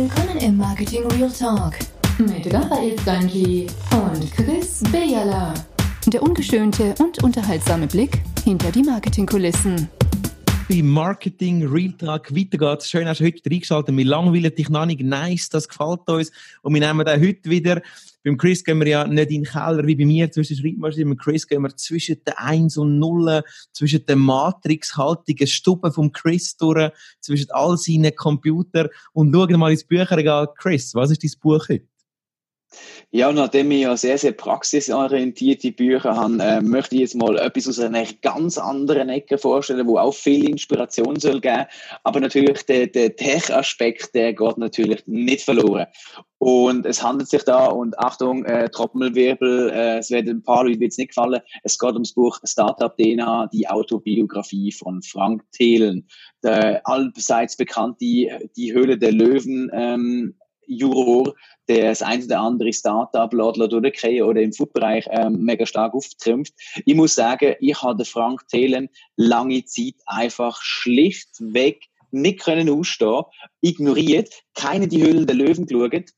Willkommen im Marketing Real Talk mit Raphael Stanji und Chris Bejala. Der ungeschönte und unterhaltsame Blick hinter die Marketingkulissen. Bei Marketing Real Talk weiter geht's. Schön, hast du heute reingeschaltet. Wir langweilen dich noch nicht. Nice, das gefällt uns. Und wir nehmen den heute wieder. Beim Chris gehen wir ja nicht in den Keller wie bei mir zwischen Schreibmaschinen. Beim Chris gehen wir zwischen den 1 und 0, zwischen den matrixhaltigen Stuben vom Chris durch, zwischen all seinen Computern und schauen mal ins Bücherregal. Chris, was ist dein Buch heute? Ja, nachdem ich ja sehr, sehr praxisorientierte Bücher habe, äh, möchte ich jetzt mal etwas aus einer ganz anderen Ecke vorstellen, wo auch viel Inspiration soll geben. Aber natürlich der, der Tech-Aspekt, der geht natürlich nicht verloren. Und es handelt sich da, und Achtung, äh, Trommelwirbel, äh, es werden ein paar Leute jetzt nicht gefallen, es geht ums Buch Startup DNA, die Autobiografie von Frank Thelen. Der allseits bekannte Die Höhle der Löwen ähm, Juror, der das eine oder andere Startup durchkriegen oder im Foodbereich ähm, mega stark auftrümpft. Ich muss sagen, ich habe Frank Thelen lange Zeit einfach schlichtweg nicht können ausstehen, ignoriert, keine die Hüllen der Löwen geschaut.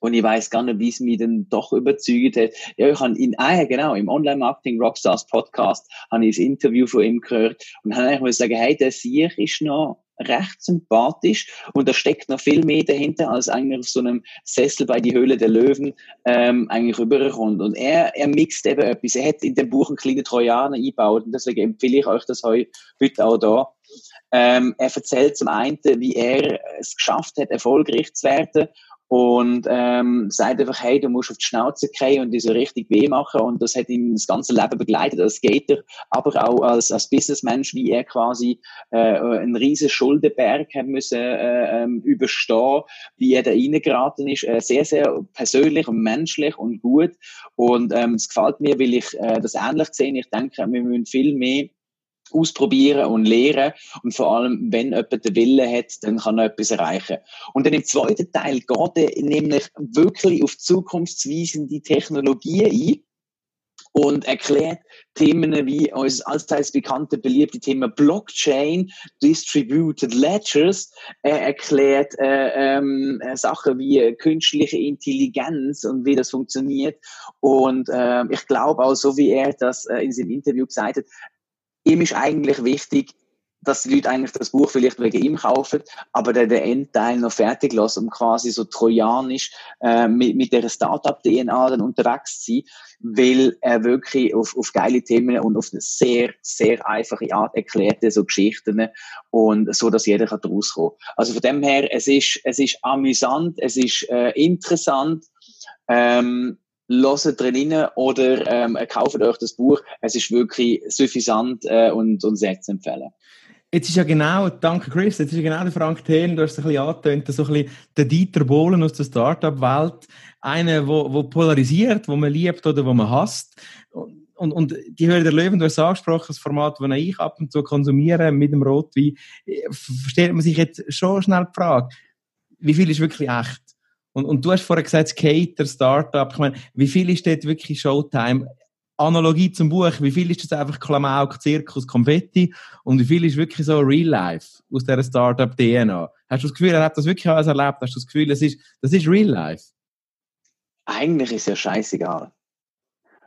Und ich weiß gar nicht, wie es mich dann doch überzeugt hat. Ja, ich habe in, ah, genau, im Online-Marketing Rockstars Podcast habe ich ein Interview von ihm gehört und habe eigentlich sagen, hey, der Sieg ist noch recht sympathisch und da steckt noch viel mehr dahinter, als eigentlich auf so einem Sessel bei die Höhle der Löwen ähm, eigentlich rüberkommt. Und er, er mixt eben etwas. Er hat in dem Buch einen kleinen Trojaner eingebaut und deswegen empfehle ich euch das heute auch da. Ähm, er erzählt zum einen, wie er es geschafft hat, erfolgreich zu werden und ähm, sagt einfach, hey, du musst auf die Schnauze kriegen und diese richtig weh machen. Und das hat ihn das ganze Leben begleitet. Als Skater, aber auch als, als Businessmensch, wie er quasi äh, einen riesen Schuldenberg haben müssen äh, ähm, überstehen, wie er da reingeraten ist, äh, sehr, sehr persönlich und menschlich und gut. Und ähm, es gefällt mir, weil ich äh, das ähnlich sehe, ich denke, wir müssen viel mehr ausprobieren und lehren. Und vor allem, wenn jemand den Willen hat, dann kann er etwas erreichen. Und dann im zweiten Teil geht er nämlich wirklich auf zukunftsweisende Technologien ein und erklärt Themen wie unser allseits bekannte beliebte Thema Blockchain, Distributed Ledgers. Er erklärt äh, ähm, Sachen wie künstliche Intelligenz und wie das funktioniert. Und äh, ich glaube auch, so wie er das äh, in seinem Interview gesagt hat, ihm ist eigentlich wichtig, dass die Leute eigentlich das Buch vielleicht wegen ihm kaufen, aber der den Endteil noch fertig lassen, um quasi so trojanisch äh, mit, mit der Startup-DNA dann unterwegs zu sein, weil er wirklich auf, auf geile Themen und auf eine sehr, sehr einfache Art erklärte so Geschichten und so, dass jeder kann daraus kommen. Also von dem her, es ist, es ist amüsant, es ist äh, interessant, ähm, hört drin oder ähm, kauft euch das Buch. Es ist wirklich suffisant äh, und, und sehr zu empfehlen. Jetzt ist ja genau, danke Chris, jetzt ist ja genau der Frank Thelen, du hast es ein bisschen angetönt, so ein bisschen der Dieter Bohlen aus der Startup-Welt, einer, wo, wo polarisiert, wo man liebt oder wo man hasst. Und, und, die Höhle der Löwen, du hast angesprochen, das Format, das ich ab und zu konsumiere mit dem Rotwein, stellt man sich jetzt schon schnell die Frage, wie viel ist wirklich echt? Und, und du hast vorher gesagt, Skater, Startup. Ich meine, wie viel ist dort wirklich Showtime? Analogie zum Buch, wie viel ist das einfach Klamauk, Zirkus, Konfetti und wie viel ist wirklich so Real Life aus dieser Startup-DNA? Hast du das Gefühl, er hat das wirklich alles erlebt? Hast du das Gefühl, das ist, das ist Real Life? Eigentlich ist ja scheißegal.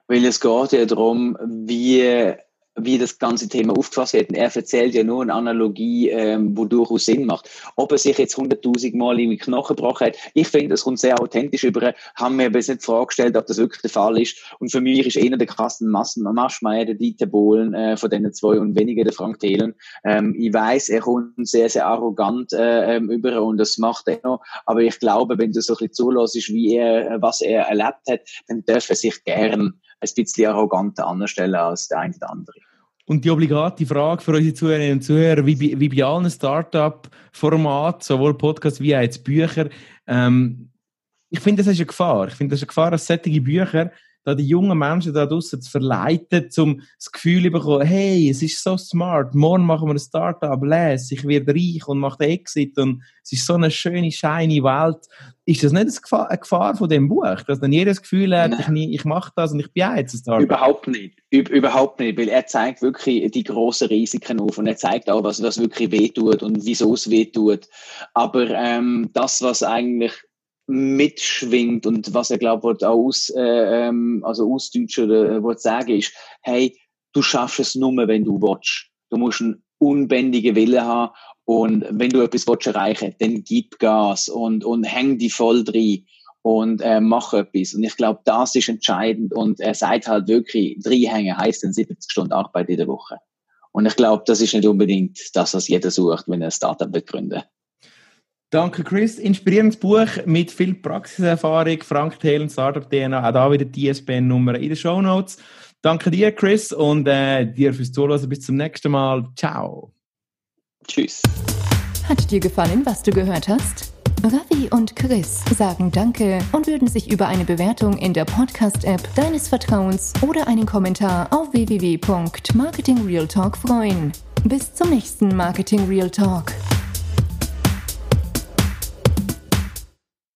Weil es geht ja darum, wie wie das ganze Thema aufgefasst wird. Und er erzählt ja nur eine Analogie, ähm, wo durchaus Sinn macht. Ob er sich jetzt hunderttausend Mal in die Knochen gebrochen hat, ich finde, das kommt sehr authentisch über. Haben mir bis nicht die Frage gestellt, ob das wirklich der Fall ist. Und für mich ist einer der krassen Massen, Maschmeier, der Dieter Bohlen äh, von denen zwei und weniger der Frank Thelen. Ähm, ich weiß, er kommt sehr, sehr arrogant äh, ähm, über und das macht er noch. Aber ich glaube, wenn du so ein bisschen zulässt, wie er, was er erlebt hat, dann darf er sich gern ein bisschen arroganter anstellen als der eine oder andere. Und die obligate Frage für unsere Zuhörerinnen und Zuhörer, wie bei, wie bei allen Startup-Formaten, sowohl Podcasts wie auch jetzt Bücher, ähm, ich finde, das ist eine Gefahr. Ich finde, das ist eine Gefahr, dass solche Bücher da die jungen Menschen da draußen zu verleiten, um das Gefühl zu bekommen, hey, es ist so smart, morgen machen wir ein Startup, les, ich werde reich und mache den Exit und es ist so eine schöne, shiny Welt. Ist das nicht eine Gefahr, von dem Buch, dass dann jeder das Gefühl hat, ich, ich mache das und ich bin jetzt ein Startup? Überhaupt nicht. Üb überhaupt nicht, weil er zeigt wirklich die großen Risiken auf und er zeigt auch, was, was wirklich wehtut und wieso es wehtut. Aber ähm, das, was eigentlich mitschwingt und was er glaubt aus äh, ähm, also ausdeutschen oder äh, sagen ist hey du schaffst es nur wenn du willst. Du musst einen unbändigen Wille haben und wenn du etwas willst erreichen dann gib Gas und und häng die voll drin und äh, mach etwas. Und ich glaube das ist entscheidend und er sagt halt wirklich hängen heißt dann 70 Stunden Arbeit in der Woche. Und ich glaube das ist nicht unbedingt das was jeder sucht wenn er ein Startup begründet Danke, Chris. Inspirierendes Buch mit viel Praxiserfahrung. Frank Thelen, Startup DNA. Auch da wieder die ISBN-Nummer in den Show Notes. Danke dir, Chris, und äh, dir fürs Zuhören. Bis zum nächsten Mal. Ciao. Tschüss. Hat dir gefallen, was du gehört hast? Ravi und Chris sagen Danke und würden sich über eine Bewertung in der Podcast-App deines Vertrauens oder einen Kommentar auf www.marketingrealtalk freuen. Bis zum nächsten Marketing Real Talk.